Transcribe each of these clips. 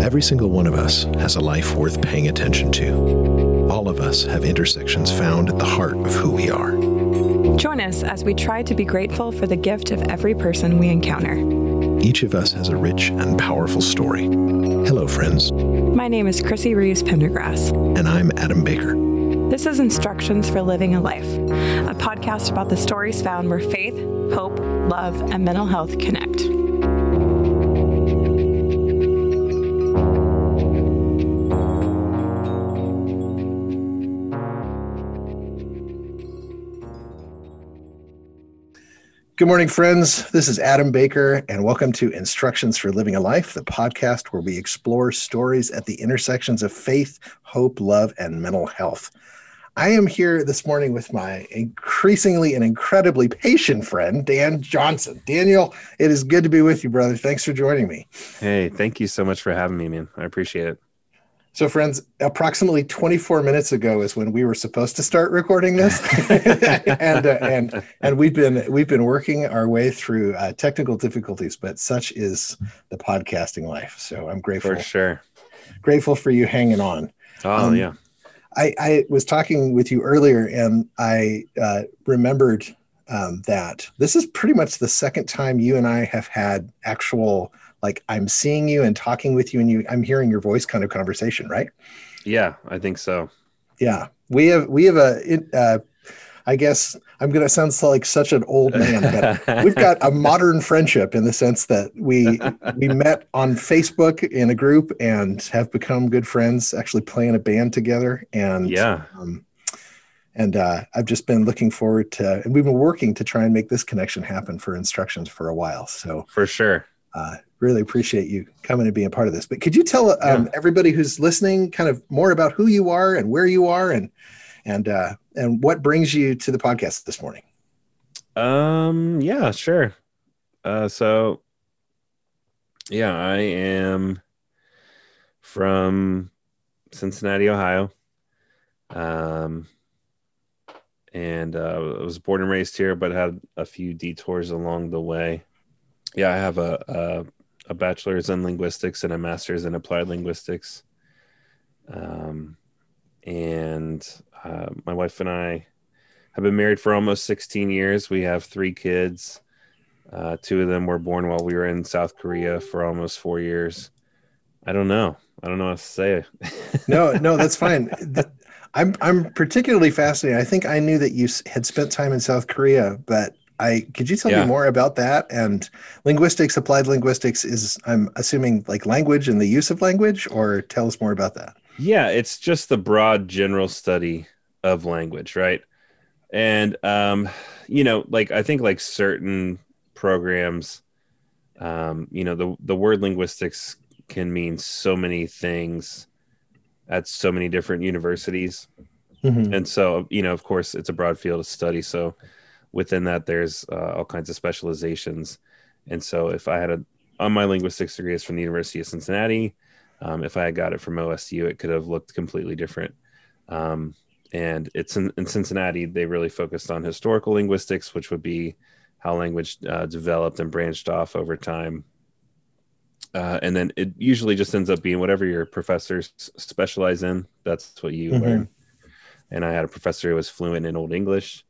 Every single one of us has a life worth paying attention to. All of us have intersections found at the heart of who we are. Join us as we try to be grateful for the gift of every person we encounter. Each of us has a rich and powerful story. Hello, friends. My name is Chrissy Reeves Pendergrass. And I'm Adam Baker. This is Instructions for Living a Life, a podcast about the stories found where faith, hope, love, and mental health connect. Good morning, friends. This is Adam Baker, and welcome to Instructions for Living a Life, the podcast where we explore stories at the intersections of faith, hope, love, and mental health. I am here this morning with my increasingly and incredibly patient friend, Dan Johnson. Daniel, it is good to be with you, brother. Thanks for joining me. Hey, thank you so much for having me, man. I appreciate it. So, friends, approximately 24 minutes ago is when we were supposed to start recording this, and uh, and and we've been we've been working our way through uh, technical difficulties, but such is the podcasting life. So I'm grateful for sure, grateful for you hanging on. Oh um, yeah, I, I was talking with you earlier, and I uh, remembered um, that this is pretty much the second time you and I have had actual like I'm seeing you and talking with you and you I'm hearing your voice kind of conversation, right? Yeah, I think so. Yeah. We have we have a uh, I guess I'm going to sound like such an old man, but we've got a modern friendship in the sense that we we met on Facebook in a group and have become good friends. Actually, playing a band together, and yeah, um, and uh, I've just been looking forward to, and we've been working to try and make this connection happen for instructions for a while. So for sure, uh, really appreciate you coming and being a part of this. But could you tell um, yeah. everybody who's listening kind of more about who you are and where you are and and uh, and what brings you to the podcast this morning? Um, yeah, sure. Uh, so yeah, I am from Cincinnati, Ohio. Um, and uh, I was born and raised here, but had a few detours along the way. Yeah, I have a, a a bachelor's in linguistics and a master's in applied linguistics. Um, and uh, my wife and I have been married for almost 16 years. We have three kids. Uh, two of them were born while we were in South Korea for almost four years. I don't know. I don't know what to say. no, no, that's fine. I'm I'm particularly fascinated. I think I knew that you had spent time in South Korea, but I could you tell yeah. me more about that? And linguistics, applied linguistics is I'm assuming like language and the use of language, or tell us more about that. Yeah, it's just the broad general study of language, right? And um, you know, like I think like certain programs, um, you know, the the word linguistics can mean so many things at so many different universities. Mm-hmm. And so, you know, of course, it's a broad field of study. So, within that there's uh, all kinds of specializations. And so if i had a on my linguistics degree is from the university of cincinnati. Um, if i had got it from osu it could have looked completely different. Um, and it's in, in, cincinnati they really focused on historical linguistics which would be how language uh, developed and branched off over time. Uh, and then it usually just ends up being whatever your professors specialize in that's what you mm-hmm. learn. And i had a professor who was fluent in old english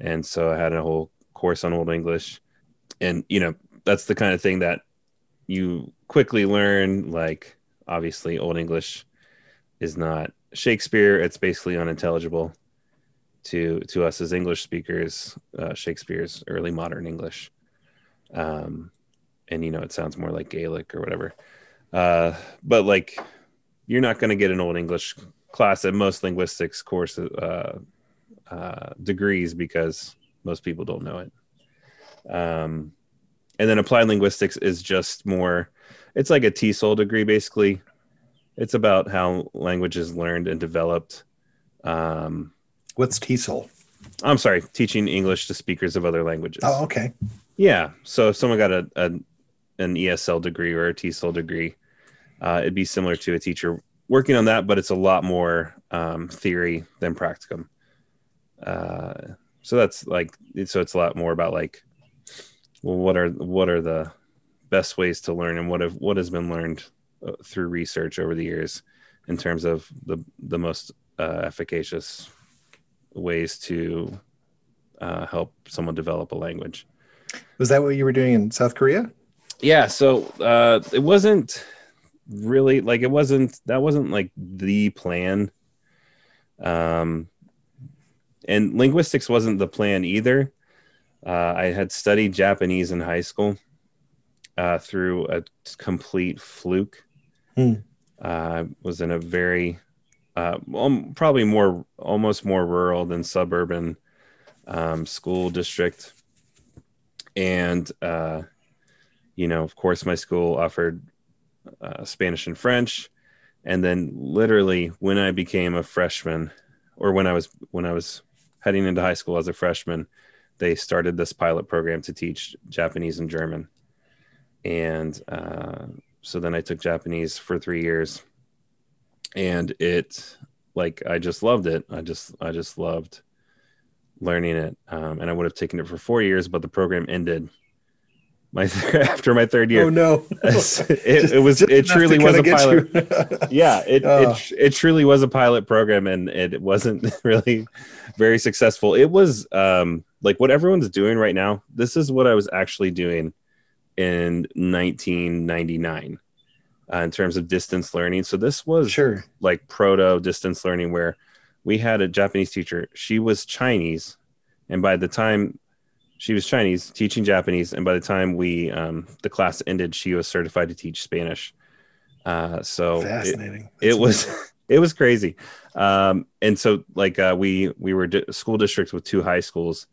and so I had a whole course on Old English, and you know that's the kind of thing that you quickly learn. Like obviously, Old English is not Shakespeare; it's basically unintelligible to to us as English speakers. Uh, Shakespeare's early modern English, um, and you know it sounds more like Gaelic or whatever. Uh, but like, you're not going to get an Old English class at most linguistics courses. Uh, uh, degrees because most people don't know it. Um, and then applied linguistics is just more, it's like a TESOL degree basically. It's about how language is learned and developed. Um, What's TESOL? I'm sorry, teaching English to speakers of other languages. Oh, okay. Yeah. So if someone got a, a an ESL degree or a TESOL degree, uh, it'd be similar to a teacher working on that, but it's a lot more um, theory than practicum. Uh, so that's like so it's a lot more about like well what are what are the best ways to learn and what have what has been learned uh, through research over the years in terms of the the most uh, efficacious ways to uh, help someone develop a language. Was that what you were doing in South Korea? Yeah, so uh, it wasn't really like it wasn't that wasn't like the plan. Um, and linguistics wasn't the plan either. Uh, I had studied Japanese in high school uh, through a complete fluke. Hmm. Uh, was in a very uh, um, probably more almost more rural than suburban um, school district, and uh, you know, of course, my school offered uh, Spanish and French, and then literally when I became a freshman, or when I was when I was heading into high school as a freshman, they started this pilot program to teach Japanese and German, and uh, so then I took Japanese for three years, and it like I just loved it. I just I just loved learning it, um, and I would have taken it for four years, but the program ended my after my third year. Oh no! it, it was just it truly was a pilot. yeah, it, Oh. it it truly was a pilot program, and it wasn't really very successful. It was um like what everyone's doing right now. This is what I was actually doing in 1999 uh, in terms of distance learning. So this was sure. like proto distance learning where we had a Japanese teacher. She was Chinese, and by the time she was Chinese teaching Japanese, and by the time we um, the class ended, she was certified to teach Spanish. Uh, so it, Fascinating. it That's was. it was crazy. Um and so like uh we we were di- school districts with two high schools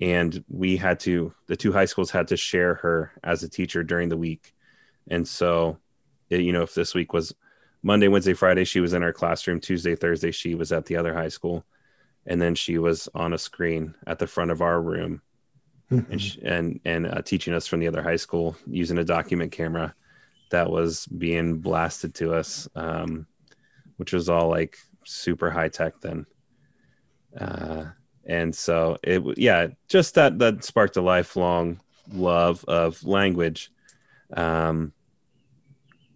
and we had to the two high schools had to share her as a teacher during the week. And so it, you know if this week was monday wednesday friday she was in our classroom. Tuesday thursday she was at the other high school. And then she was on a screen at the front of our room and Mhm. sh- and and uh, teaching us from the other high school using a document camera that was being blasted to us, um, which was all like super high tech then. Uh, and so it, yeah, just that that sparked a lifelong love of language. Um,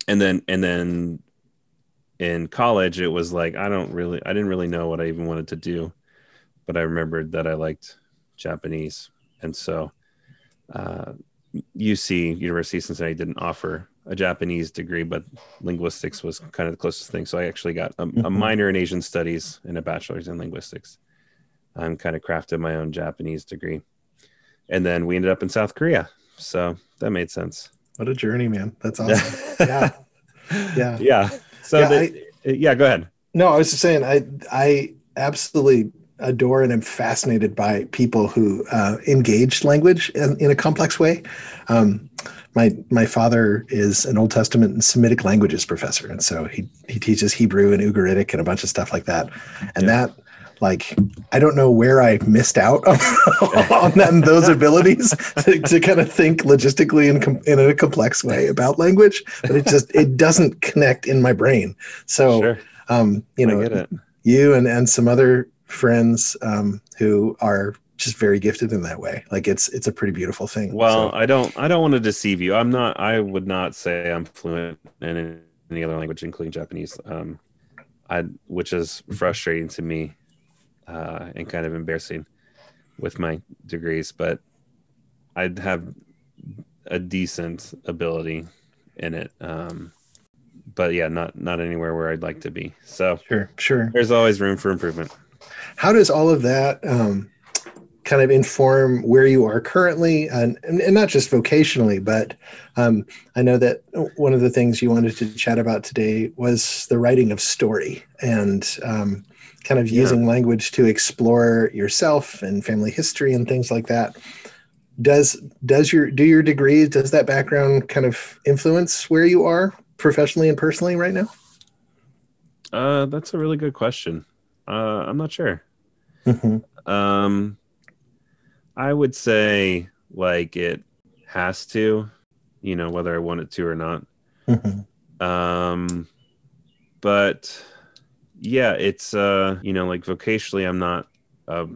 and then and then in college, it was like I don't really, I didn't really know what I even wanted to do, but I remembered that I liked Japanese, and so uh, UC University of Cincinnati didn't offer a Japanese degree, but linguistics was kind of the closest thing. So I actually got a, a Mhm. minor in Asian studies and a bachelor's in linguistics. I'm kind of crafted my own Japanese degree, and then we ended up in South Korea. So that made sense. What a journey, man. That's awesome. yeah. Yeah. yeah. So Yeah, the- yeah, go ahead. No, I was just saying, I I absolutely adore and am fascinated by people who uh, engage language in, in a complex way. Um, my my father is an Old Testament and Semitic languages professor, and so he he teaches Hebrew and Ugaritic and a bunch of stuff like that. And Yeah. that, like, I don't know where I missed out on, on and those abilities to, to kind of think logistically in com- in a complex way about language, but it just it doesn't connect in my brain. So sure. um, you know, you and and some other friends um, who are just very gifted in that way. Like it's it's a pretty beautiful thing. Well, So, I don't I don't want to deceive you. I'm not I would not say I'm fluent in any other language including Japanese. Um I which is frustrating to me uh and kind of embarrassing with my degrees, but I'd have a decent ability in it. Um but yeah, not not anywhere where I'd like to be. So sure, sure. there's always room for improvement. How does all of that um, kind of inform where you are currently, and and, not just vocationally, but um, I know that one of the things you wanted to chat about today was the writing of story and um, kind of Yeah. using language to explore yourself and family history and things like that. Does does your do your degree does that background kind of influence where you are professionally and personally right now? Uh that's a really good question. Uh I'm not sure. Mhm. Um, I would say like it has to, you know, whether I want it to or not. Mhm. Um, but yeah, it's uh, you know, like vocationally, I'm not uh,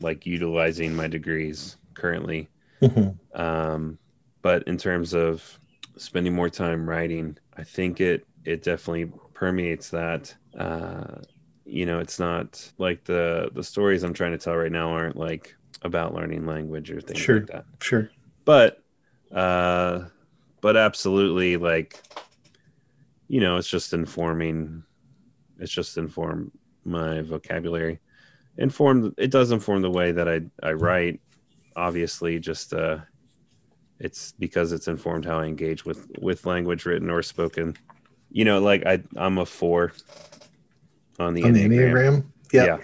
like utilizing my degrees currently. Mhm. Um, but in terms of spending more time writing, I think it it definitely permeates that. Uh, you know, it's not like the the stories I'm trying to tell right now aren't like about learning language or things Sure. like that. Sure. But uh but absolutely like you know, it's just informing it's just inform my vocabulary. Inform it does inform the way that I I write. Obviously, just uh it's because it's informed how I engage with with language written or spoken. You know, like I I'm a 4 on the On the Enneagram. Enneagram. Yeah. Yeah.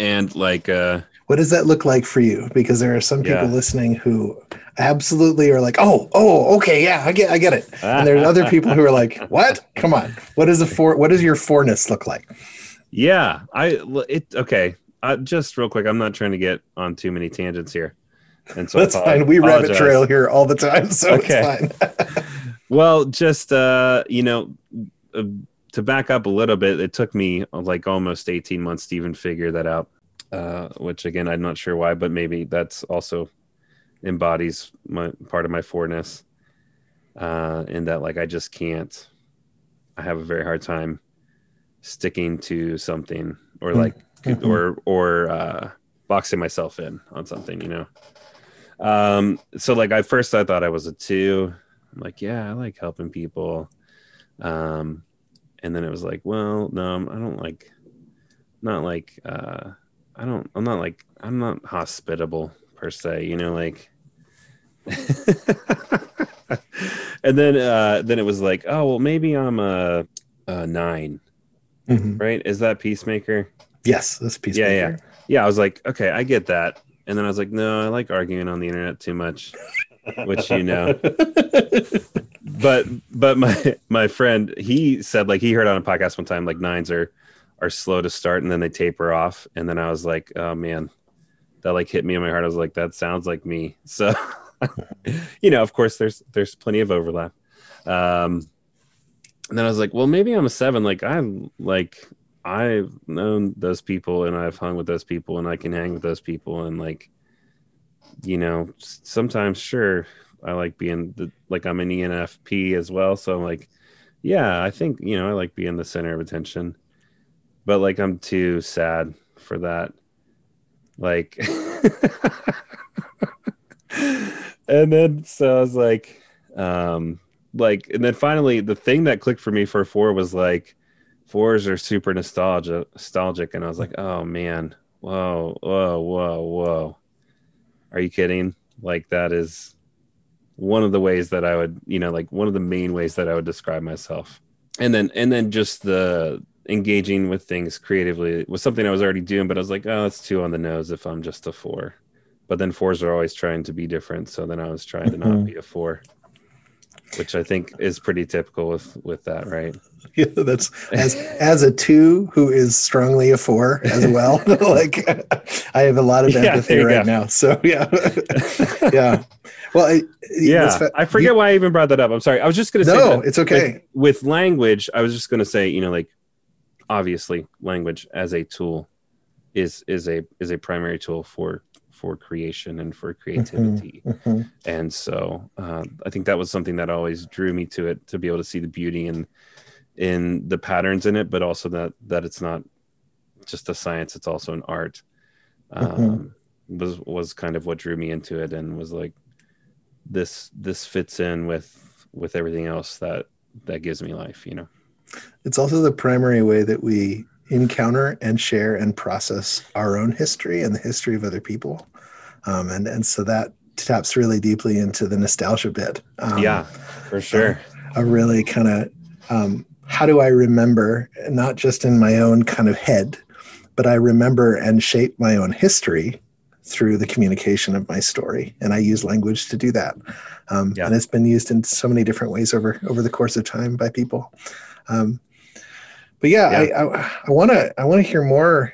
And like uh What does that look like for you? Because there are some people Yeah. listening who absolutely are like, "Oh, oh, okay, yeah, I get, I get it," and there's other people who are like, "What? Come on, what is a four? What does your fourness look like?" Yeah, I it okay. Uh, just real quick, I'm not trying to get on too many tangents here, and so I That's fine. We rabbit apologize. trail here all the time, so Okay. it's fine. Well, just uh, you know, uh, to back up a little bit, it took me uh, like almost 18 months to even figure that out. Uh, which again, I'm not sure why, but maybe that's also embodies my part of my fourness. Uh, in that, like, I just can't. I have a very hard time sticking to something, or like, Mhm. or or uh, boxing myself in on something, you know. Um, so like, at first I thought I was a two. I'm like, yeah, I like helping people. Um, and then it was like, well, no, I'm- don't like, not like, uh, I don't, I'm not like, I'm not hospitable per se, you know, like. and then, uh, then it was like, oh well, maybe I'm a, a nine, Mhm. right? Is that peacemaker? Yes, that's peacemaker. yeah yeah. Yeah, I was like, okay, I get that. And then I was like, no, I like arguing on the internet too much, which you know. but but my my friend he said like he heard on a podcast one time like nines are are slow to start and then they taper off. And then i was like oh man that like hit me in my heart. I was like that sounds like me. So you know of course there's there's plenty of overlap. Um and then i was like well maybe i'm a seven. Like i'm like i've known those people and i've hung with those people and i can hang with those people. And like you know sometimes sure I like being the like I'm an ENFP as well. So I'm like, yeah, I think you know I like being the center of attention, but like I'm too sad for that. Like, and then so I was like, um, like, and then finally the thing that clicked for me for four was like, fours are super nostalgia nostalgic, and I was like, oh man, whoa, whoa, whoa, whoa, are you kidding? Like that is one of the ways that I would, you know, like one of the main ways that I would describe myself. And then and then just the engaging with things creatively was something I was already doing, but I was like, oh, it's two on the nose if I'm just a four. But then fours are always trying to be different. So then I was trying to not Mhm. be a four. Which I think is pretty typical with with that, right? Yeah, that's as as a two who is strongly a four as well. like I have a lot of empathy you right go. now. So yeah, yeah. Well, I, yeah fa- i forget you- why i even brought that up i'm sorry i was just gonna say no, that it's okay. with, with language i was just gonna say you know like obviously language as a tool is is a is a primary tool for for creation and for creativity Mhm. and so uh, i think that was something that always drew me to it to be able to see the beauty in in the patterns in it but also that that it's not just a science it's also an art um, was was kind of what drew me into it and was like this this fits in with with everything else that that gives me life you know It's also the primary way that we encounter and share and process our own history and the history of other people. Um, and, and so that taps really deeply into the nostalgia bit. Um, yeah for sure A really kind of um, how do I remember, not just in my own kind of head, but I remember and shape my own history through the communication of my story. And I use language to do that. Um, Yeah. And it's been used in so many different ways over, over the course of time by people. Um, but yeah, I, I, I want to I want to hear more.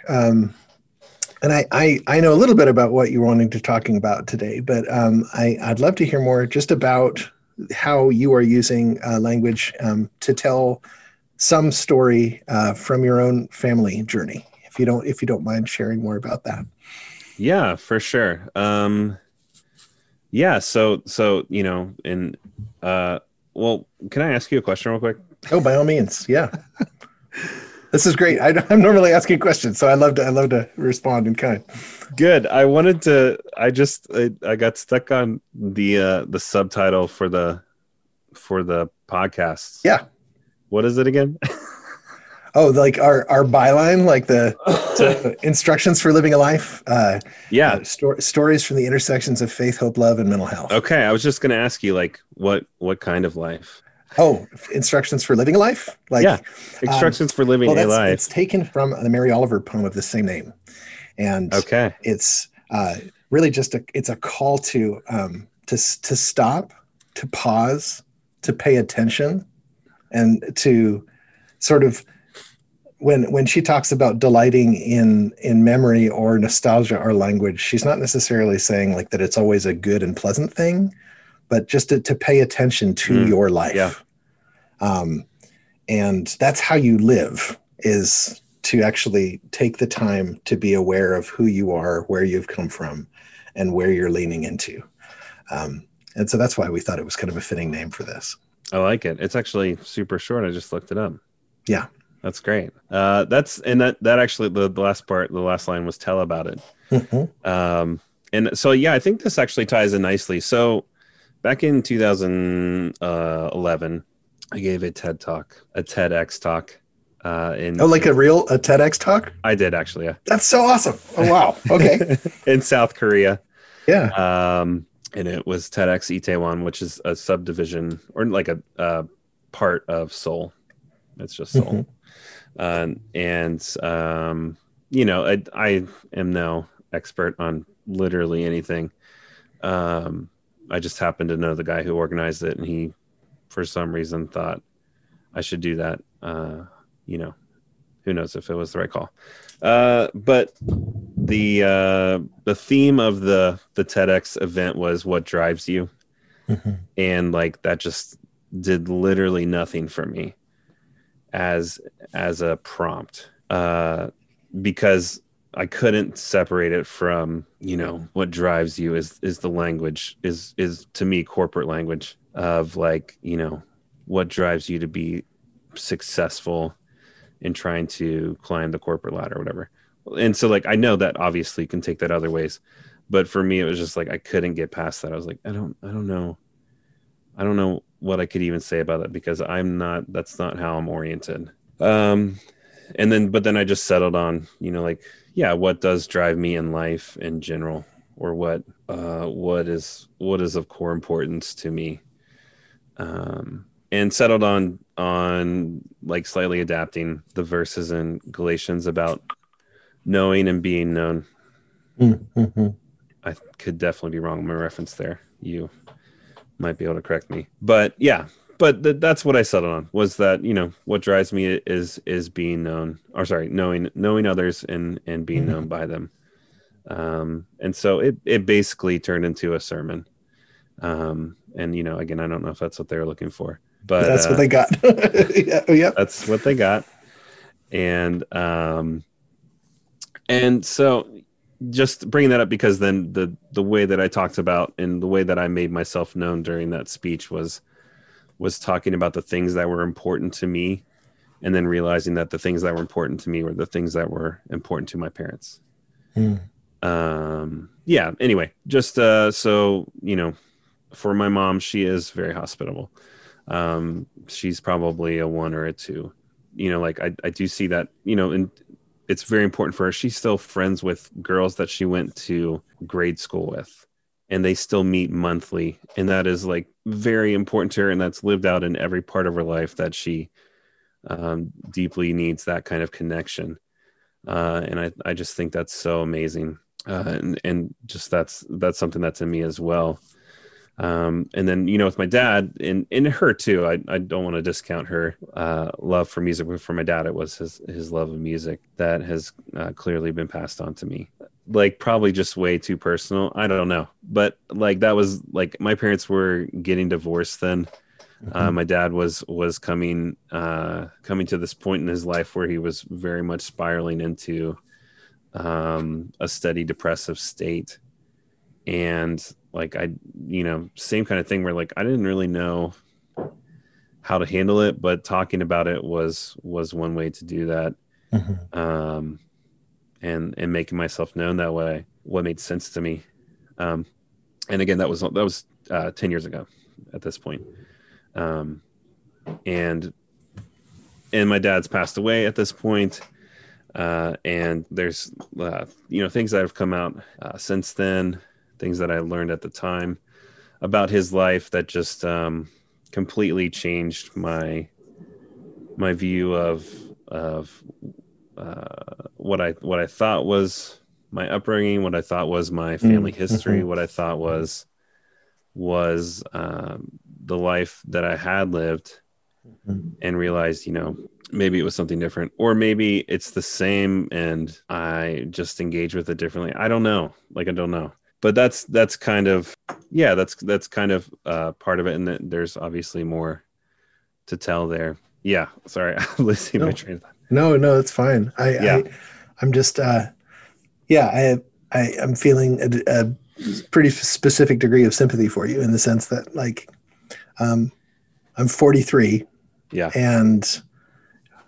And I, I I know a little bit about what you're wanting to talking about today, but um, I I'd love to hear more just about how you are using uh, language um, to tell some story uh, from your own family journey. If you don't if you don't mind sharing more about that. yeah for sure um yeah so so you know and uh well can i ask you a question real quick Oh, by all means, yeah. this is great. I, am normally asking questions, so I love to I love to respond in kind. Good. I wanted to. I just I, I got stuck on the uh the subtitle for the for the podcast. Yeah. What is it again? oh, like our our byline, like the instructions for living a life. Uh, yeah. Uh, sto- stories from the intersections of faith, hope, love, and mental health. Okay, I was just going to ask you, like, what what kind of life? Oh, instructions for living a life. Like, yeah, instructions um, for living well, a life. It's taken from the Mary Oliver poem of the same name, and okay, it's uh, really just a it's a call to um, to to stop, to pause, to pay attention, and to sort of when when she talks about delighting in in memory or nostalgia or language she's not necessarily saying like that it's always a good and pleasant thing but just to, to pay attention to mm, your life yeah. um, and that's how you live is to actually take the time to be aware of who you are where you've come from and where you're leaning into um, and so that's why we thought it was kind of a fitting name for this i like it it's actually super short i just looked it up yeah that's great. Uh, that's and that that actually the, the last part, the last line was tell about it. Mm-hmm. Um, and so yeah, I think this actually ties in nicely. So back in 2011, I gave a TED talk, a TEDx talk. Uh, in oh, like a real a TEDx talk? I did actually. Yeah. That's so awesome. Oh wow. Okay. in South Korea. Yeah. Um, and it was TEDx Itaewon, which is a subdivision or like a, a part of Seoul. It's just Seoul. Mm-hmm uh, and um, you know, I, I am no expert on literally anything. Um, I just happened to know the guy who organized it, and he, for some reason, thought I should do that. Uh, you know, who knows if it was the right call. Uh, but the uh, the theme of the the TEDx event was what drives you, mm-hmm. and like that just did literally nothing for me as as a prompt uh, because I couldn't separate it from you know what drives you is is the language is is to me corporate language of like you know what drives you to be successful in trying to climb the corporate ladder or whatever. And so like I know that obviously you can take that other ways but for me it was just like I couldn't get past that. I was like I don't I don't know. I don't know what I could even say about it because I'm not that's not how I'm oriented. Um and then but then I just settled on, you know, like yeah, what does drive me in life in general or what uh what is what is of core importance to me. Um and settled on on like slightly adapting the verses in Galatians about knowing and being known. Mm-hmm. I could definitely be wrong. With my reference there. You might be able to correct me. But yeah, but th- that's what I settled on was that you know what drives me is is being known, or sorry, knowing knowing others and and being mm-hmm. known by them. Um, and so it it basically turned into a sermon. Um, and you know, again, I don't know if that's what they were looking for, but that's uh, what they got. yeah, oh, yeah, that's what they got. And um, and so just bringing that up because then the the way that I talked about and the way that I made myself known during that speech was was talking about the things that were important to me and then realizing that the things that were important to me were the things that were important to my parents. Mm. Um yeah, anyway, just uh so, you know, for my mom, she is very hospitable. Um she's probably a 1 or a 2. You know, like I I do see that, you know, and it's very important for her. She's still friends with girls that she went to grade school with, and they still meet monthly. And that is like very important to her, and that's lived out in every part of her life that she um, deeply needs that kind of connection. Uh, and I, I just think that's so amazing. Uh, and, and just that's that's something that's in me as well. Um, and then you know with my dad and and her too i, I don't want to discount her uh, love for music but for my dad it was his his love of music that has uh, clearly been passed on to me like probably just way too personal i don't know but like that was like my parents were getting divorced then uh, mm-hmm. uh, my dad was was coming uh, coming to this point in his life where he was very much spiraling into um, a steady depressive state and like I, you know, same kind of thing where like I didn't really know how to handle it, but talking about it was was one way to do that. Mm-hmm. Um, and and making myself known that way, what made sense to me. Um, and again, that was that was uh, ten years ago at this point. Um, and and my dad's passed away at this point. Uh, and there's uh, you know things that have come out uh, since then, things that I learned at the time about his life that just um, completely changed my my view of of uh, what I what I thought was my upbringing, what I thought was my mm, family mm-hmm. history, what I thought was was um, the life that I had lived, mm-hmm. and realized, you know, maybe it was something different, or maybe it's the same, and I just engage with it differently. I don't know. Like I don't know but that's that's kind of yeah that's that's kind of uh, part of it and there's obviously more to tell there yeah sorry i'm losing no. my train of thought no no it's fine i yeah I, i'm just uh yeah i i i'm feeling a, a pretty specific degree of sympathy for you in the sense that like um i'm 43 yeah and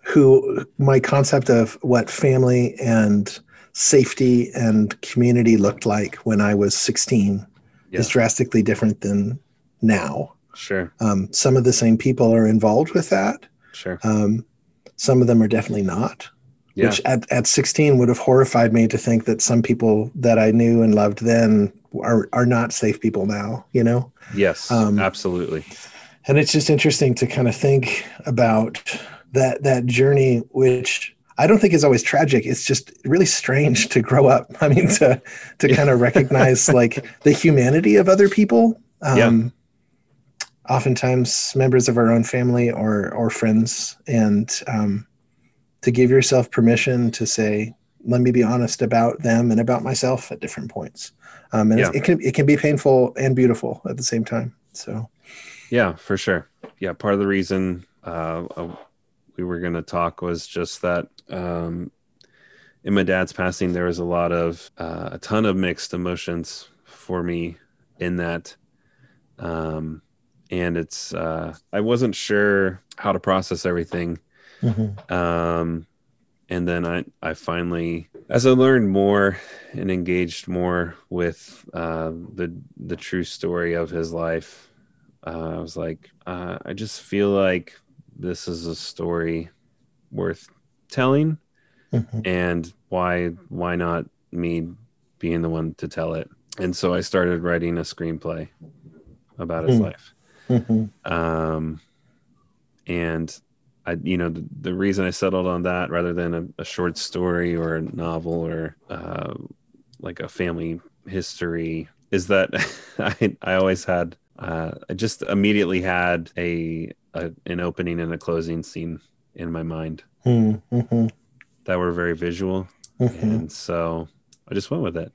who my concept of what family and safety and community looked like when I was 16 yeah. is drastically different than now. Sure. Um, some of the same people are involved with that. Sure. Um, some of them are definitely not. Yeah. Which at, at 16 would have horrified me to think that some people that I knew and loved then are are not safe people now, you know? Yes, um, absolutely. And it's just interesting to kind of think about that that journey which I don't think is always tragic. It's just really strange to grow up. I mean, to to kind of recognize like the humanity of other people. Um, yeah. Oftentimes, members of our own family or or friends, and um, to give yourself permission to say, "Let me be honest about them and about myself" at different points. Um, and yeah. it can it can be painful and beautiful at the same time. So, yeah, for sure. Yeah, part of the reason uh, we were going to talk was just that um, in my dad's passing, there was a lot of uh, a ton of mixed emotions for me in that. Um, and it's uh, I wasn't sure how to process everything. Mm-hmm. Um, and then I I finally, as I learned more and engaged more with uh, the the true story of his life, uh, I was like, uh, I just feel like this is a story worth telling mm-hmm. and why why not me being the one to tell it and so i started writing a screenplay about his mm-hmm. life mm-hmm. um and i you know the, the, reason i settled on that rather than a, a short story or a novel or uh, like a family history is that i i always had uh, I just immediately had a, a, an opening and a closing scene in my mind mm-hmm. that were very visual, mm-hmm. and so I just went with it.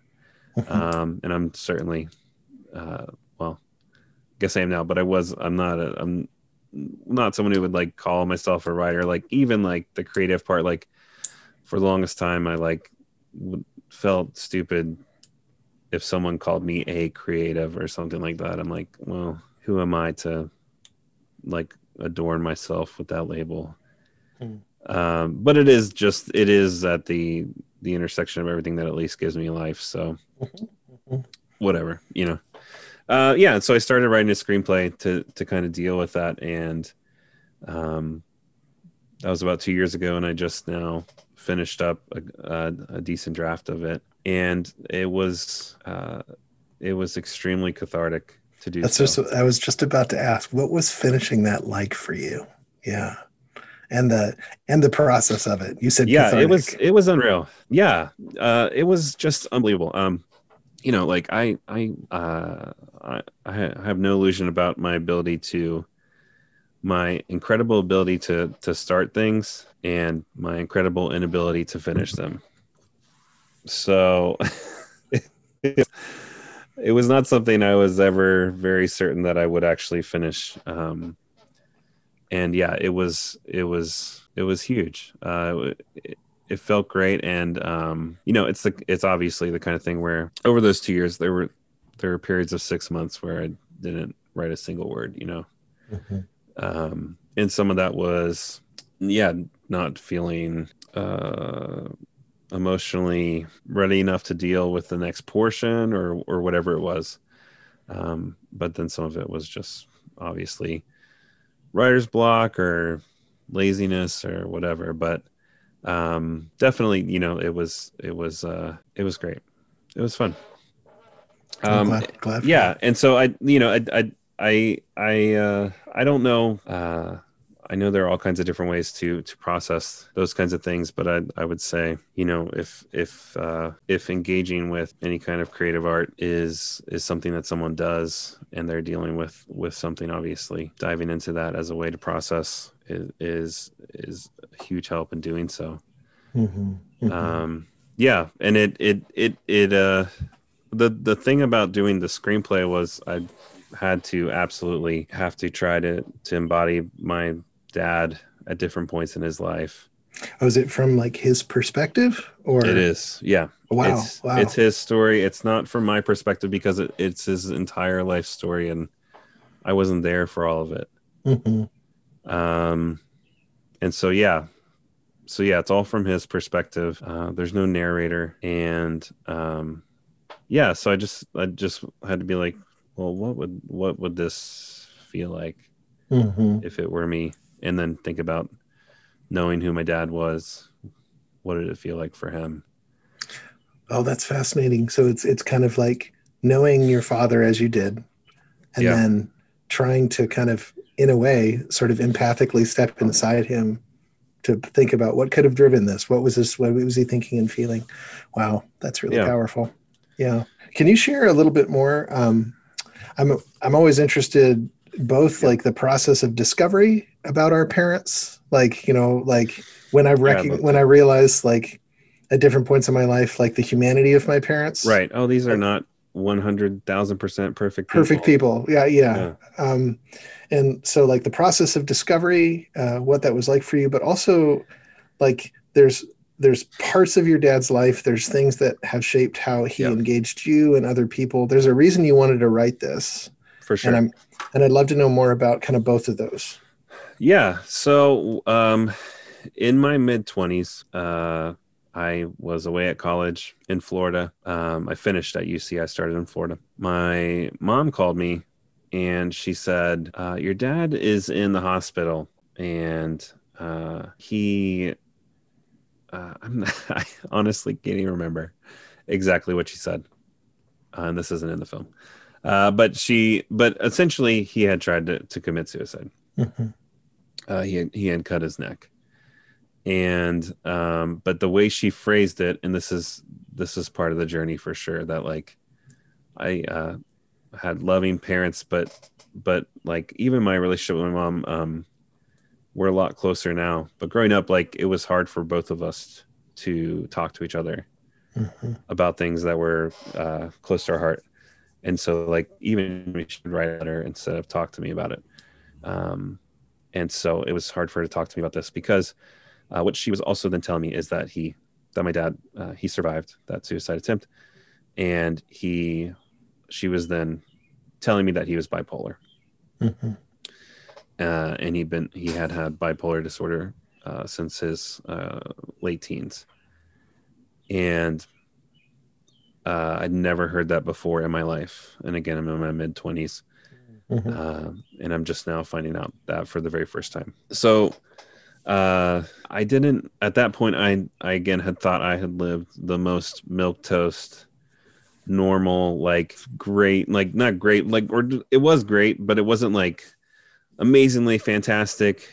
Mm-hmm. Um, and I'm certainly, uh, well, guess I am now, but I was. I'm not. A, I'm not someone who would like call myself a writer. Like even like the creative part. Like for the longest time, I like felt stupid if someone called me a creative or something like that. I'm like, well, who am I to like adorn myself with that label? Mm. Um, but it is just it is at the the intersection of everything that at least gives me life. So whatever, you know. Uh, yeah, so I started writing a screenplay to to kind of deal with that, and um, that was about two years ago, and I just now finished up a, a, a decent draft of it, and it was uh, it was extremely cathartic to do. That's so. just I was just about to ask, what was finishing that like for you? Yeah and the and the process of it. You said yeah, cathartic. it was it was unreal. Yeah, uh, it was just unbelievable. Um, you know, like I I uh, I, I have no illusion about my ability to my incredible ability to to start things and my incredible inability to finish them. So it, it was not something I was ever very certain that I would actually finish. Um, and yeah, it was it was it was huge. Uh, it, it felt great, and um, you know, it's the it's obviously the kind of thing where over those two years there were there were periods of six months where I didn't write a single word. You know, mm-hmm. um, and some of that was yeah not feeling uh emotionally ready enough to deal with the next portion or or whatever it was um but then some of it was just obviously writer's block or laziness or whatever but um definitely you know it was it was uh it was great. It was fun. Um glad, glad yeah and so i you know i i i i uh i don't know uh I know there are all kinds of different ways to to process those kinds of things, but I I would say you know if if uh, if engaging with any kind of creative art is is something that someone does and they're dealing with with something, obviously diving into that as a way to process is is, is a huge help in doing so. Mhm, mhm. Um, yeah, and it it it it uh the the thing about doing the screenplay was I had to absolutely have to try to to embody my dad at different points in his life. oh, is it from like his perspective or It is, yeah. Wow, it's, wow. it's his story. It's not from my perspective because it, it's his entire life story, and I wasn't there for all of it. Mhm. Um, and so yeah, so yeah, it's all from his perspective. Uh, there's no narrator, and um, yeah, so I just I just had to be like, well, what would what would this feel like Mhm. if it were me? And then think about knowing who my dad was. What did it feel like for him? Oh, that's fascinating. So it's it's kind of like knowing your father as you did, and Yeah. then trying to kind of, in a way, sort of empathically step inside him to think about what could have driven this. What was this? What was he thinking and feeling? Wow, that's really Yeah. powerful. Yeah. Can you share a little bit more? Um, I'm I'm always interested both like the process of discovery about our parents, like you know, like when I rec- love when. I realized like at different points in my life, like the humanity of my parents. Right. Oh, these are not one hundred thousand percent perfect. Perfect people. Yeah, yeah. Yeah. Um, and so like the process of discovery, uh, what that was like for you, but also like there's there's parts of your dad's life, there's things that have shaped how he Yeah. engaged you and other people. There's a reason you wanted to write this. For sure. And I'm and I'd love to know more about kind of both of those. Yeah. So, um, in my mid 20s, uh, I was away at college in Florida. Um, I finished at UC. I started in Florida. My mom called me and she said, uh, Your dad is in the hospital and uh, he, uh, I'm not, I honestly can't even remember exactly what she said. Uh, and this isn't in the film. Uh, but she, but essentially, he had tried to, to commit suicide Mhm. uh, he had, he had cut his neck, and um, but the way she phrased it, and this is this is part of the journey for sure. That like I uh, had loving parents, but but like even my relationship with my mom, um, we're a lot closer now. But growing up, like it was hard for both of us to talk to each other Mhm. about things that were uh, close to our heart. And so, like, even we should write a letter instead of talk to me about it. Um, and so it was hard for her to talk to me about this because uh, what she was also then telling me is that he, that my dad, uh, he survived that suicide attempt, and he, she was then telling me that he was bipolar, Mhm. uh, and he'd been he had had bipolar disorder uh, since his uh, late teens, and uh, I'd never heard that before in my life. And again, I'm in my mid twenties, Mhm. um, and I'm just now finding out that for the very first time. So uh, I didn't at that point. I I again had thought I had lived the most milk toast, normal, like great, like not great, like or it was great, but it wasn't like amazingly fantastic,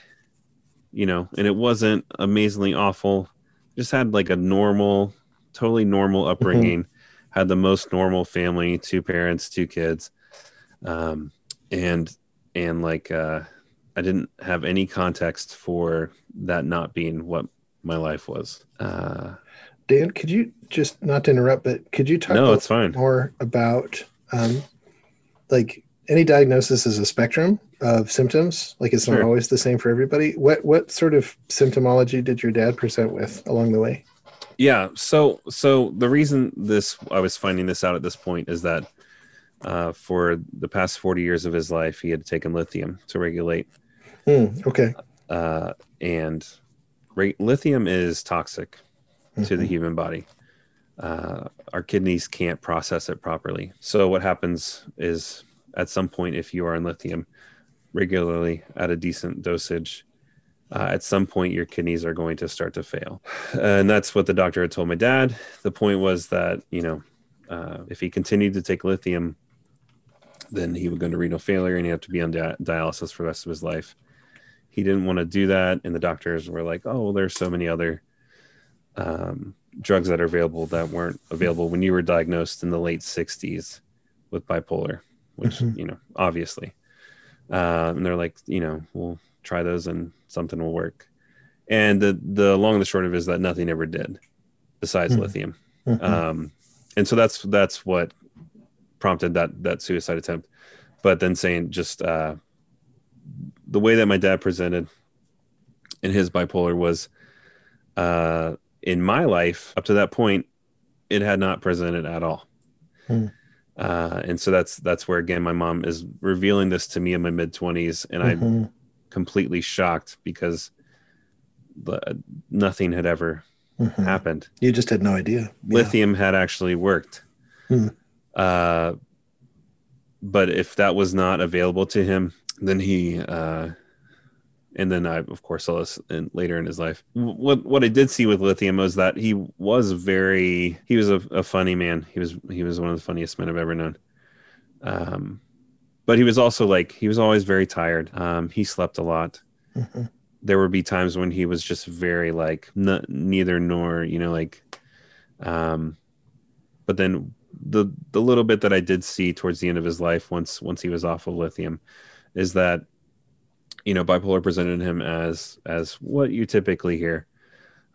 you know, and it wasn't amazingly awful. Just had like a normal, totally normal upbringing. Had the most normal family, two parents, two kids, um, and and like uh, I didn't have any context for that not being what my life was. Uh, Dan, could you just not to interrupt, but could you talk no, it's fine. more about um, like any diagnosis is a spectrum of symptoms. Like it's not always the same for everybody. What what sort of symptomology did your dad present with along the way Yeah. So so the reason this I was finding this out at this point is that uh, for the past 40 years of his life, he had taken lithium to regulate Mm, okay. Uh, and ra- lithium is toxic to the Mhm. human body. Uh, our kidneys can't process it properly. So what happens is at some point, if you are on lithium regularly at a decent dosage, uh, at some point your kidneys are going to start to fail. And that's what the doctor had told my dad. The point was that, you know, uh, if he continued to take lithium, then he would go into renal failure and he'd have to be on di- dialysis for the rest of his life. He didn't want to do that. And the doctors were like, oh, well, there's so many other um, drugs that are available that weren't available when you were diagnosed in the late 60s with bipolar, which, Mhm. you know, obviously. Uh, and they're like, you know, we'll try those and something will work. And the, the long and the short of it is that nothing ever did besides Mhm. lithium. Mhm. Um, and so that's, that's what prompted that, that suicide attempt. But then saying just, uh, the way that my dad presented in his bipolar was, uh, in my life up to that point, it had not presented at all. Hmm. Uh, and so that's that's where again my mom is revealing this to me in my mid twenties, and I'm Mhm. Completely shocked because the, nothing had ever Mhm. happened. You just had no idea. Yeah. Lithium had actually worked. Hmm. Uh, but if that was not available to him, then he, uh, and then I, of course, saw this in, later in his life. What what I did see with lithium was that he was very, he was a, a funny man. He was he was one of the funniest men I've ever known. Um, but he was also like he was always very tired. Um, he slept a lot Mhm. there would be times when he was just very like n- neither nor you know like um but then the the little bit that i did see towards the end of his life once once he was off of lithium is that you know bipolar presented him as as what you typically hear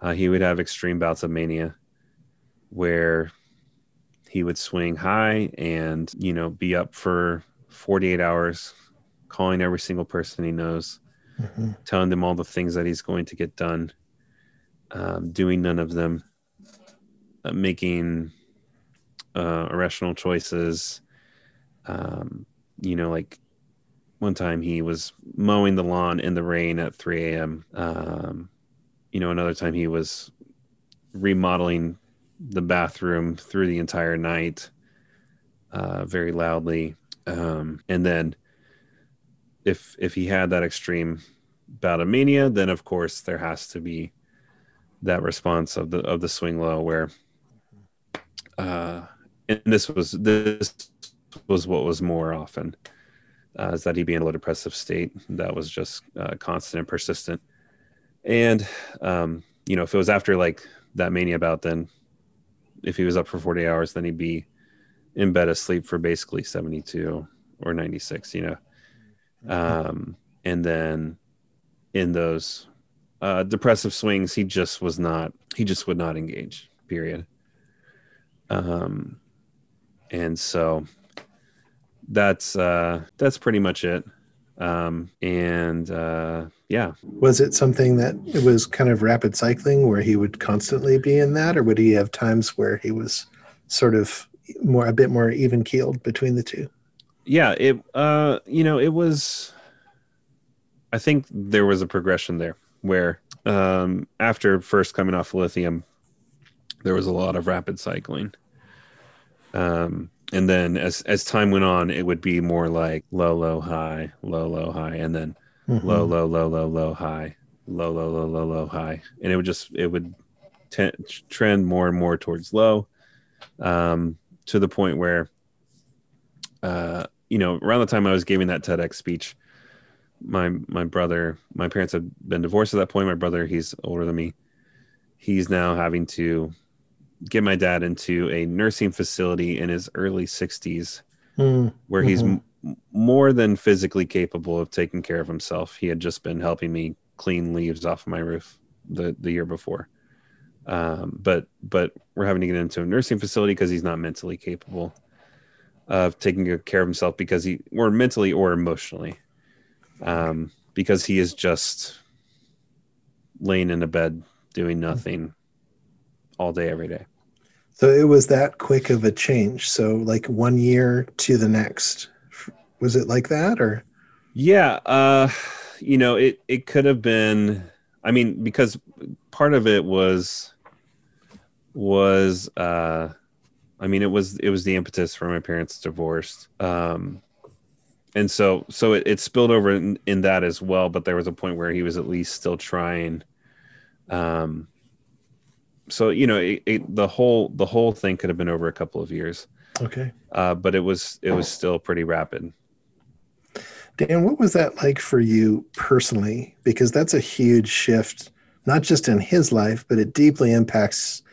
uh, he would have extreme bouts of mania where he would swing high and you know be up for 48 hours calling every single person he knows Mhm. telling them all the things that he's going to get done, um, doing none of them, uh, making uh, irrational choices. Um, you know, like one time he was mowing the lawn in the rain at 3 a.m. Um, you know, another time he was remodeling the bathroom through the entire night uh, very loudly. Um, and then if if he had that extreme bout of mania, then of course there has to be that response of the of the swing low where uh and this was this was what was more often uh, is that he'd be in a low depressive state. That was just uh, constant and persistent. And um you know if it was after like that mania bout then if he was up for 40 hours then he'd be in bed asleep for basically 72 or 96 you know um, and then in those uh, depressive swings, he just was not. He just would not engage. Period. Um, and so that's uh, that's pretty much it. Um, and uh, yeah, Was it something that it was kind of rapid cycling where he would constantly be in that, or would he have times where he was sort of more a bit more even keeled between the two? yeah. It uh, you know, it was. I think there was a progression there where um, after first coming off lithium, there was a lot of rapid cycling. Um, and then as as time went on, it would be more like low, low, high, low, low, high, and then Mhm. low, low, low, low, low, high, low, low, low, low, low, high, and it would just it would t- trend more and more towards low, um, to the point where, uh, you know, around the time I was giving that TEDx speech, my my brother, my parents had been divorced at that point. My brother, he's older than me, he's now having to get my dad into a nursing facility in his early 60s Mm, where he's Mhm. m- more than physically capable of taking care of himself. He had just been helping me clean leaves off my roof the the year before. Um, but but we're having to get into a nursing facility because he's not mentally capable of taking good care of himself because he or mentally or emotionally um, because he is just laying in a bed doing nothing all day every day. So it was that quick of a change. So like one year to the next. Was it like that or? Yeah, uh you know, it it could have been. I mean, because part of it was was uh I mean, it was it was the impetus for my parents' divorce. Um, and so so it, it spilled over in, in, that as well. But there was a point where he was at least still trying. Um, so you know, it, it, the whole the whole thing could have been over a couple of years. Okay. Uh, but it was it was still pretty rapid. Dan, what was that like for you personally? Because that's a huge shift, not just in his life, but it deeply impacts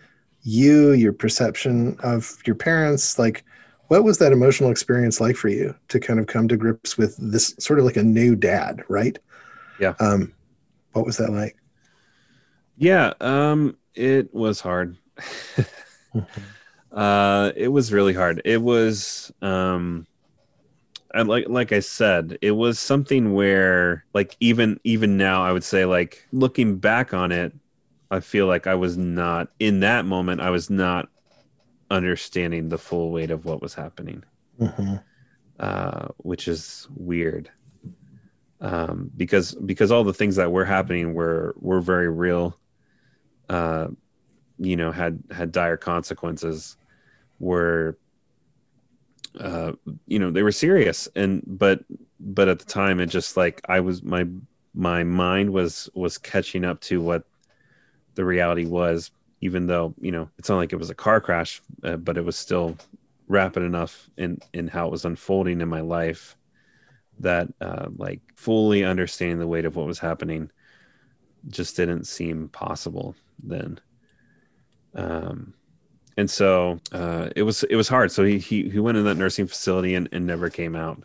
you, your perception of your parents. Like, what was that emotional experience like for you to kind of come to grips with this sort of like a new dad, right? Yeah. Um, what was that like? Yeah, um, it was hard. uh, it was really hard. It was, um, and like like I said, it was something where like even even now I would say like looking back on it, I feel like I was not in that moment. I was not understanding the full weight of what was happening, mm-hmm. uh, which is weird. Um, because because all the things that were happening were were very real. Uh, you know, had had dire consequences. Were uh, you know they were serious and but but at the time it just like i was my my mind was was catching up to what the reality was even though you know it's not like it was a car crash uh, but it was still rapid enough in in how it was unfolding in my life that uh, like fully understanding the weight of what was happening just didn't seem possible then um and so uh, it was it was hard. So he he he went in that nursing facility and, and never came out,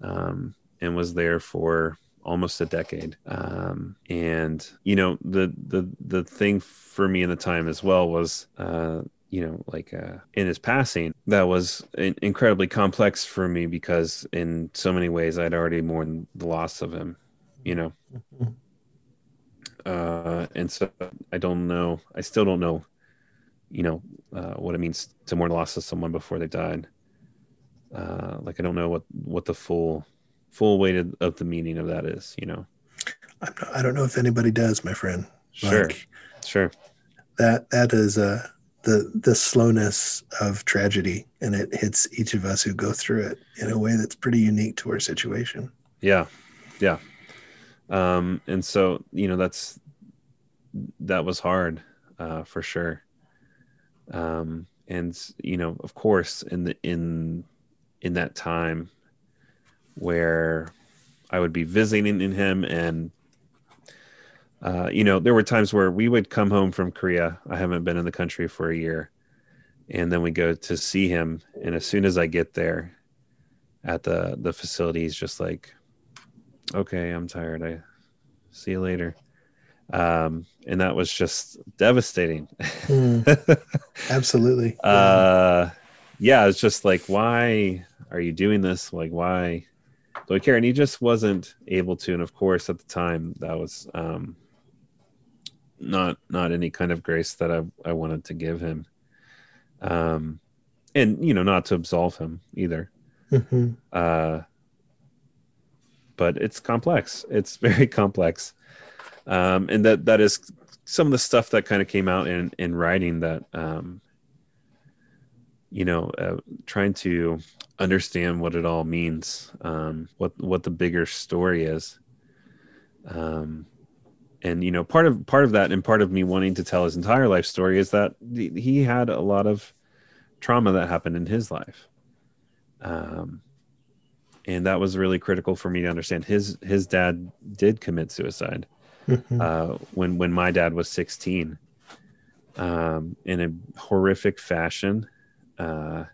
um, and was there for almost a decade. Um, and you know the the the thing for me in the time as well was. Uh, you know, like uh, in his passing, that was in- incredibly complex for me because in so many ways I'd already mourned the loss of him. You know, uh, and so I don't know. I still don't know you know uh, what it means to mourn the loss of someone before they died. Uh, like I don't know what what the full full weight of, of the meaning of that is. You know, I don't know if anybody does, my friend. Sure, sure. That that is uh, the the slowness of tragedy, and it hits each of us who go through it in a way that's pretty unique to our situation. Yeah, yeah. Um, and so you know that's that was hard uh, for sure um, and you know of course in the in in that time where i would be visiting in him. And uh, you know there were times where we would come home from korea. I haven't been in the country for a year. And then we go to see him. And as soon as i get there at the the facility he's just like okay i'm tired. I see you later. Um, and that was just devastating. mm, absolutely. Uh, yeah, it's just like, why are you doing this? Like, why care? And he just wasn't able to. And of course, at the time, that was um, not not any kind of grace that I I wanted to give him. Um, and you know, not to absolve him either. Mm-hmm. Uh, but it's complex. It's very complex um, and that that is some of the stuff that kind of came out in in writing that um, you know uh, trying to understand what it all means um, what what the bigger story is. Um, and you know part of part of that and part of me wanting to tell his entire life story is that he had a lot of trauma that happened in his life. Um, and that was really critical for me to understand his his dad did commit suicide mm-hmm. uh, when when my dad was 16 um, in a horrific fashion uh,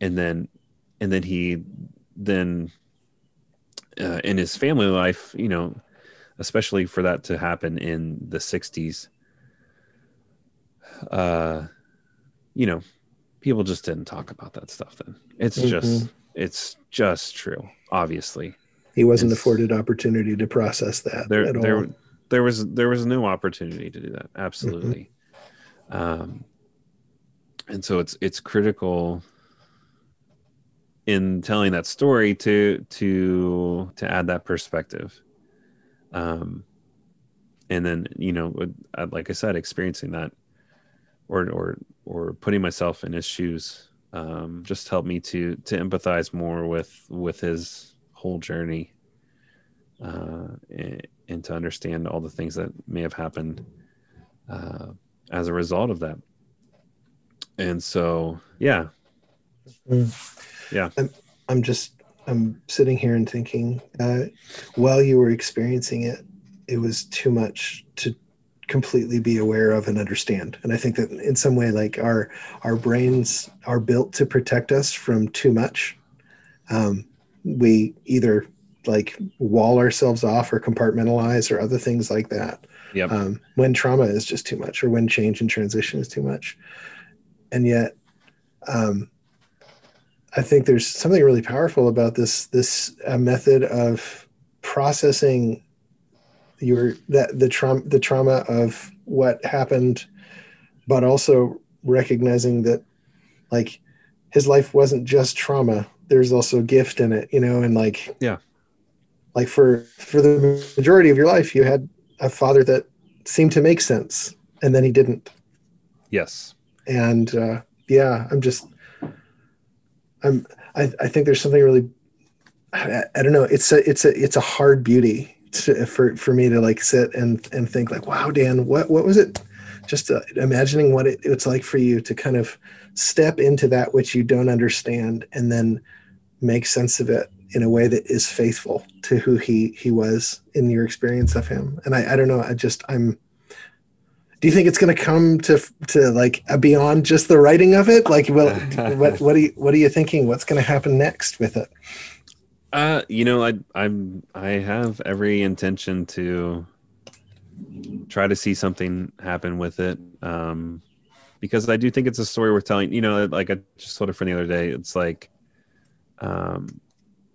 and then and then he then uh, in his family life you know especially for that to happen in the 60s uh you know people just didn't talk about that stuff then it's mm-hmm. just it's just true obviously he wasn't afforded opportunity to process that there, at there, all. There was there was no opportunity to do that. Absolutely. Mm-hmm. Um, and so it's it's critical in telling that story to to to add that perspective Um, and then you know, uh, like I said, experiencing that, or or or putting myself in his shoes, um, just helped me to to empathize more with with his whole journey, uh, and, and to understand all the things that may have happened uh, as a result of that. And so, yeah, Mm. yeah, I'm, I'm just I'm sitting here and thinking, uh, while you were experiencing it, it was too much to completely be aware of and understand. And I think that in some way, like our our brains are built to protect us from too much. Um, we either like wall ourselves off or compartmentalize or other things like that. Yep. Um, when trauma is just too much or when change and transition is too much. And yet, um, I think there's something really powerful about this this uh, method of processing your that the trauma the trauma of what happened, but also recognizing that like his life wasn't just trauma. There's also gift in it, you know, and like Yeah. like for for the majority of your life, you had a father that seemed to make sense, and then he didn't yes, and uh, yeah, I'm just, I'm, I, I think there's something really, I, I don't know. It's a, it's a, it's a hard beauty to, for, for me to like sit and, and think like, wow, Dan, what, what was it? Just uh, imagining what it, it's like for you to kind of step into that which you don't understand and then make sense of it in a way that is faithful to who he, he was in your experience of him. And I, I don't know. I just, I'm, do you think it's going to come to to like beyond just the writing of it like well what what are you what are you thinking what's going to happen next with it uh, you know, I I'm I have every intention to try to see something happen with it. Um, because I do think it's a story worth telling. You know, like I just told a friend the other day, it's like, um,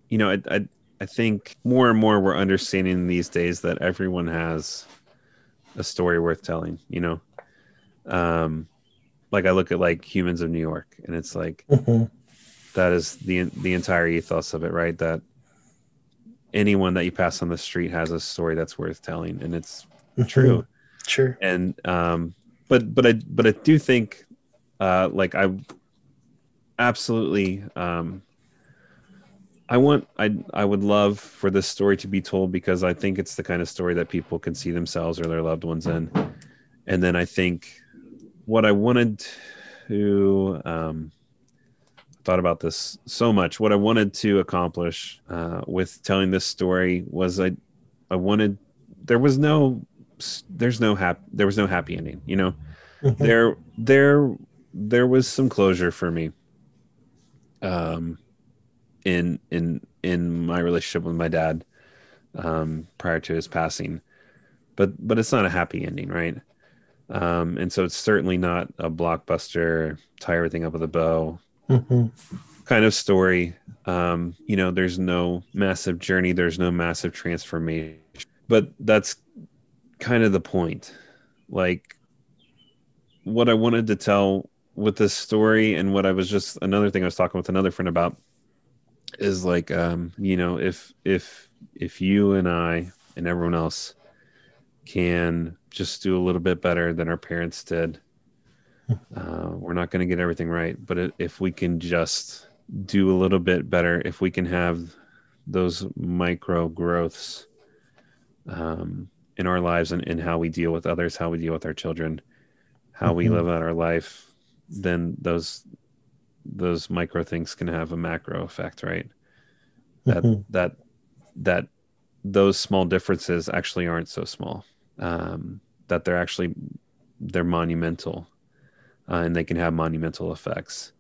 you know, I, I I think more and more we're understanding these days that everyone has a story worth telling. You know, um, like I look at like Humans of New York, and it's like that is the the entire ethos of it, right? That anyone that you pass on the street has a story that's worth telling, and it's true. sure And um, but but I but I do think, uh, like I absolutely um, I want I I would love for this story to be told because I think it's the kind of story that people can see themselves or their loved ones in. And then I think what I wanted to um, thought about this so much. What I wanted to accomplish uh, with telling this story was I I wanted there was no there's no hap there was no happy ending. You know, Mhm. there there there was some closure for me um in in in my relationship with my dad um prior to his passing. But but it's not a happy ending right? Um and so it's certainly not a blockbuster tie everything up with a bow Mhm. kind of story. Um you know there's no massive journey there's no massive transformation but that's kind of the point. Like what i wanted to tell with this story and what i was just another thing i was talking with another friend about is like um you know if if if you and i and everyone else can just do a little bit better than our parents did uh, we're not going to get everything right but if we can just do a little bit better if we can have those micro growths um, in our lives and in how we deal with others how we deal with our children how we Mhm. live out our life then those those micro things can have a macro effect right? That Mhm. that that those small differences actually aren't so small. Um, that they're actually they're monumental uh, and they can have monumental effects.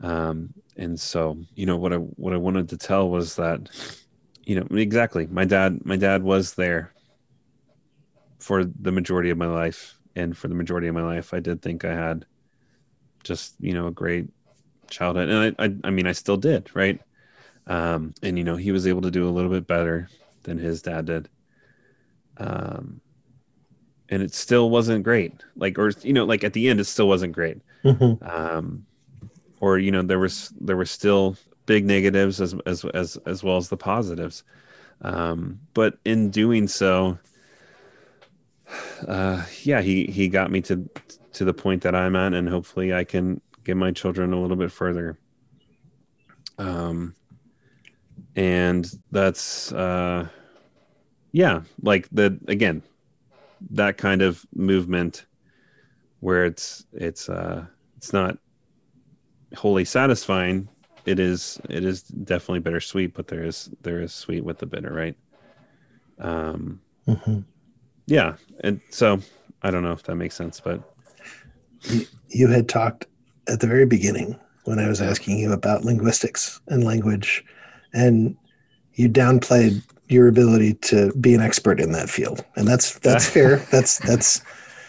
Um, and so you know what i what i wanted to tell was that you know exactly my dad my dad was there for the majority of my life. And for the majority of my life i did think i had just you know a great childhood. And i i, I mean i still did right? Um and you know he was able to do a little bit better than his dad did. Um and it still wasn't great. Like or you know like at the end it still wasn't great. Mhm. um or you know there was there were still big negatives as as as as well as the positives. Um, but in doing so, uh, yeah, he he got me to to the point that I'm at, and hopefully I can get my children a little bit further. Um, and that's uh, yeah, like the again, that kind of movement where it's it's uh it's not wholly satisfying it is it is definitely bittersweet but there is there is sweet with the bitter right um mm-hmm. yeah and so i don't know if that makes sense but you, you had talked at the very beginning when i was asking you about linguistics and language and you downplayed your ability to be an expert in that field. And that's that's fair. That's that's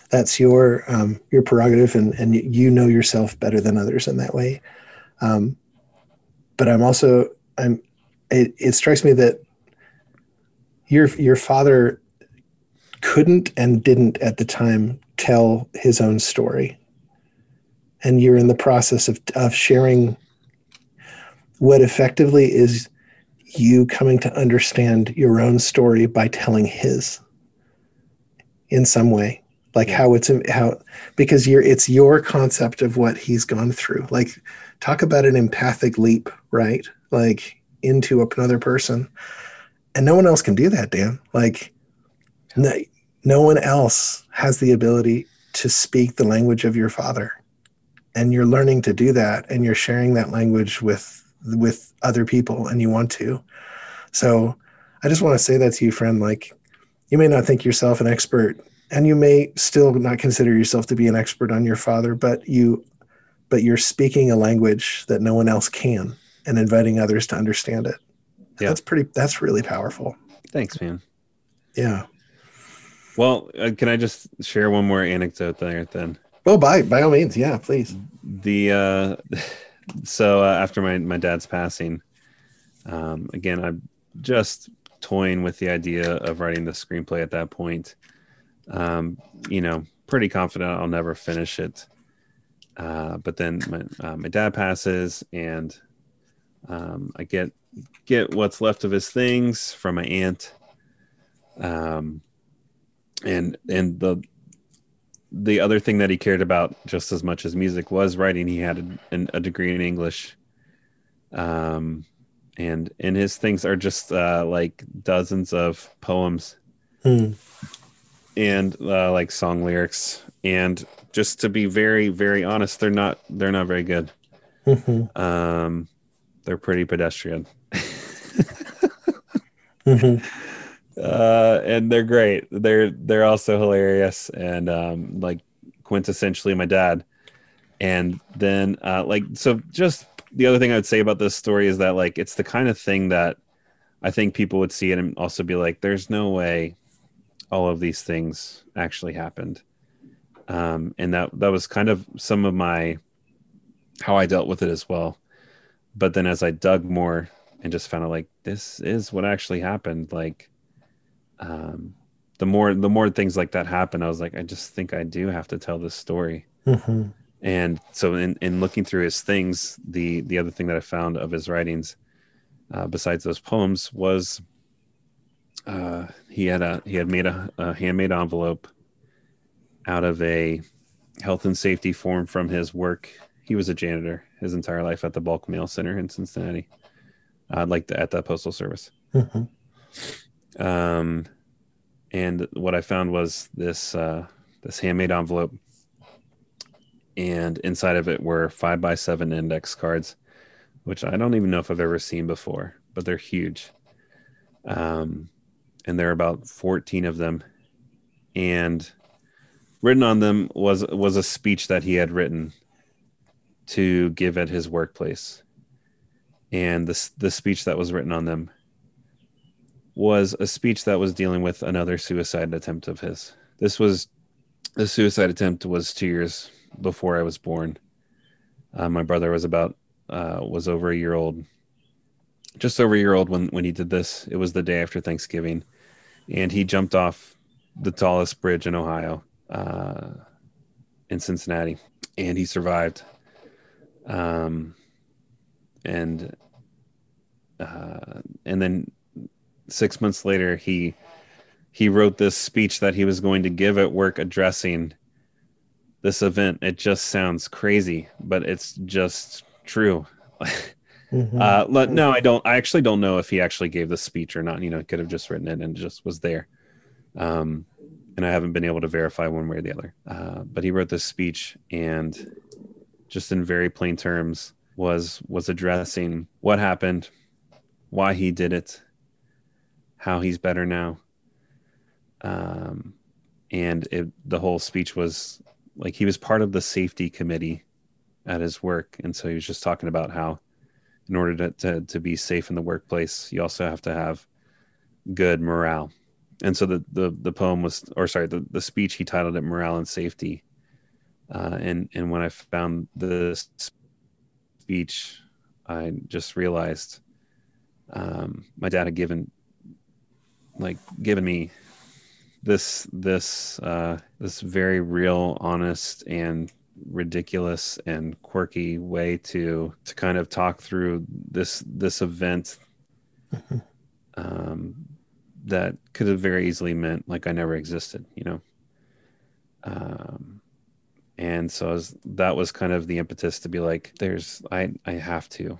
that's your um, your prerogative and and you know yourself better than others in that way. Um, but i'm also i'm it, it strikes me that your your father couldn't and didn't at the time tell his own story and you're in the process of of sharing what effectively is you coming to understand your own story by telling his in some way. Like how it's how because you're it's your concept of what he's gone through. Like talk about an empathic leap right? Like into another person. And no one else can do that dan. Like no, no one else has the ability to speak the language of your father and you're learning to do that and you're sharing that language with with other people and you want to so I just want to say that to you, friend. Like, you may not think yourself an expert, and you may still not consider yourself to be an expert on your father, but you, but you're speaking a language that no one else can, and inviting others to understand it. Yeah. That's pretty. That's really powerful. Thanks, man. Yeah. Well, uh, can I just share one more anecdote there then? Oh, by by all means, yeah, please. The uh, so uh, after my my dad's passing, um, again, I'm just toying with the idea of writing the screenplay at that point. Um, you know, pretty confident I'll never finish it. Uh, but then my, uh, my dad passes, and um, I get get what's left of his things from my aunt. Um, and and the the other thing that he cared about just as much as music was writing. He had a, a degree in English. Um, and and his things are just uh, like dozens of poems hmm. and uh, like song lyrics and just to be very very honest they're not they're not very good mm-hmm. um they're pretty pedestrian mm-hmm. Uh and they're great. They're they're also hilarious and um like quintessentially my dad. And then uh like so just the other thing I would say about this story is that like it's the kind of thing that I think people would see it and also be like, "There's no way all of these things actually happened," um, and that that was kind of some of my how I dealt with it as well. But then as I dug more and just found out like this is what actually happened, like um, the more the more things like that happen, I was like, I just think I do have to tell this story. Mm-hmm and so in, in looking through his things the the other thing that i found of his writings uh, besides those poems was uh, he had a he had made a, a, handmade envelope out of a health and safety form from his work he was a janitor his entire life at the bulk mail center in cincinnati uh, like the, at the postal service mm-hmm. Um, and what i found was this uh, this handmade envelope and inside of it were five by seven index cards, which I don't even know if I've ever seen before, but they're huge. Um, and there are about 14 of them. And written on them was was a speech that he had written to give at his workplace. And the the speech that was written on them was a speech that was dealing with another suicide attempt of his. This was the suicide attempt was two years before I was born. Uh, my brother was about uh, was over a year old, just over a year old when when he did this. It was the day after Thanksgiving, and he jumped off the tallest bridge in Ohio, uh, in Cincinnati, and he survived. Um, and uh, and then six months later, he he wrote this speech that he was going to give at work addressing this event. It just sounds crazy, but it's just true. mm-hmm. uh, no, I don't. I actually don't know if he actually gave the speech or not. You know, he could have just written it and just was there. Um, and I haven't been able to verify one way or the other. Uh, but he wrote this speech and just in very plain terms was was addressing what happened, why he did it, how he's better now. Um, and it, the whole speech was like he was part of the safety committee at his work, and so he was just talking about how, in order to to, to be safe in the workplace, you also have to have good morale. And so the the the poem was or sorry the, the speech he titled it morale and safety. Uh, and and when i found the speech i just realized um, my dad had given like given me this this uh, this very real honest and ridiculous and quirky way to to kind of talk through this this event mm-hmm. um, that could have very easily meant like I never existed, you know. Um, and so was, that was kind of the impetus to be like, "There's, I, I have to,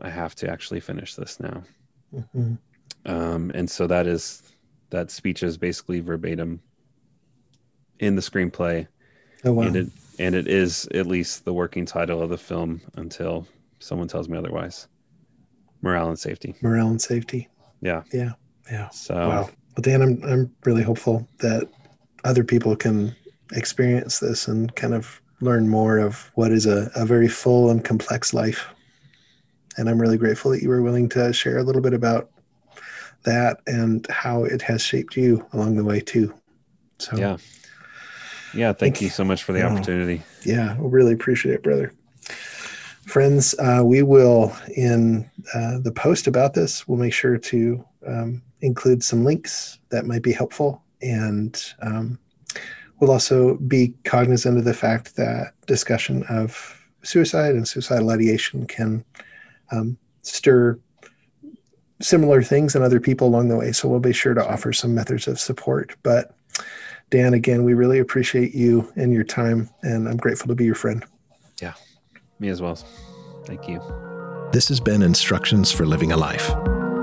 I have to actually finish this now." Mm-hmm. Um, and so that is that speech is basically verbatim in the screenplay. Oh wow! And it, and it is at least the working title of the film until someone tells me otherwise. Morale and safety. Morale and safety. Yeah. Yeah. Yeah. So wow. Well, Dan, I'm I'm really hopeful that other people can experience this and kind of learn more of what is a, a very full and complex life. And I'm really grateful that you were willing to share a little bit about that and how it has shaped you along the way too. So yeah. Yeah, thank, thank you so much for the opportunity. Yeah, we really appreciate it, brother. Friends, uh, we will, in uh, the post about this, we'll make sure to um, include some links that might be helpful. And um, we'll also be cognizant of the fact that discussion of suicide and suicidal ideation can um, stir similar things and other people along the way. So we'll be sure to offer some methods of support. But Dan, again, we really appreciate you and your time, and I'm grateful to be your friend. Yeah, me as well. Thank you. This has been Instructions for Living a Life.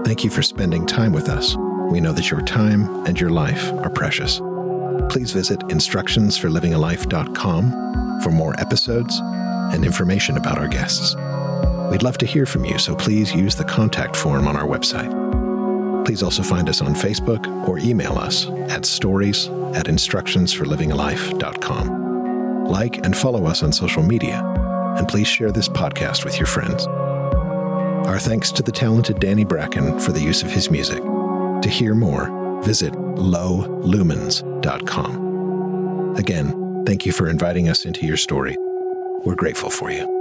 Thank you for spending time with us. We know that your time and your life are precious. Please visit instructionsforlivingalifecom for more episodes and information about our guests. We'd love to hear from you, so please use the contact form on our website. Please also find us on Facebook or email us at stories at instructionsforlivingalifecom. Like and follow us on social media, and please share this podcast with your friends. Our thanks to the talented Danny Bracken for the use of his music. To hear more, visit lowlumens.com. Again, thank you for inviting us into your story. We're grateful for you.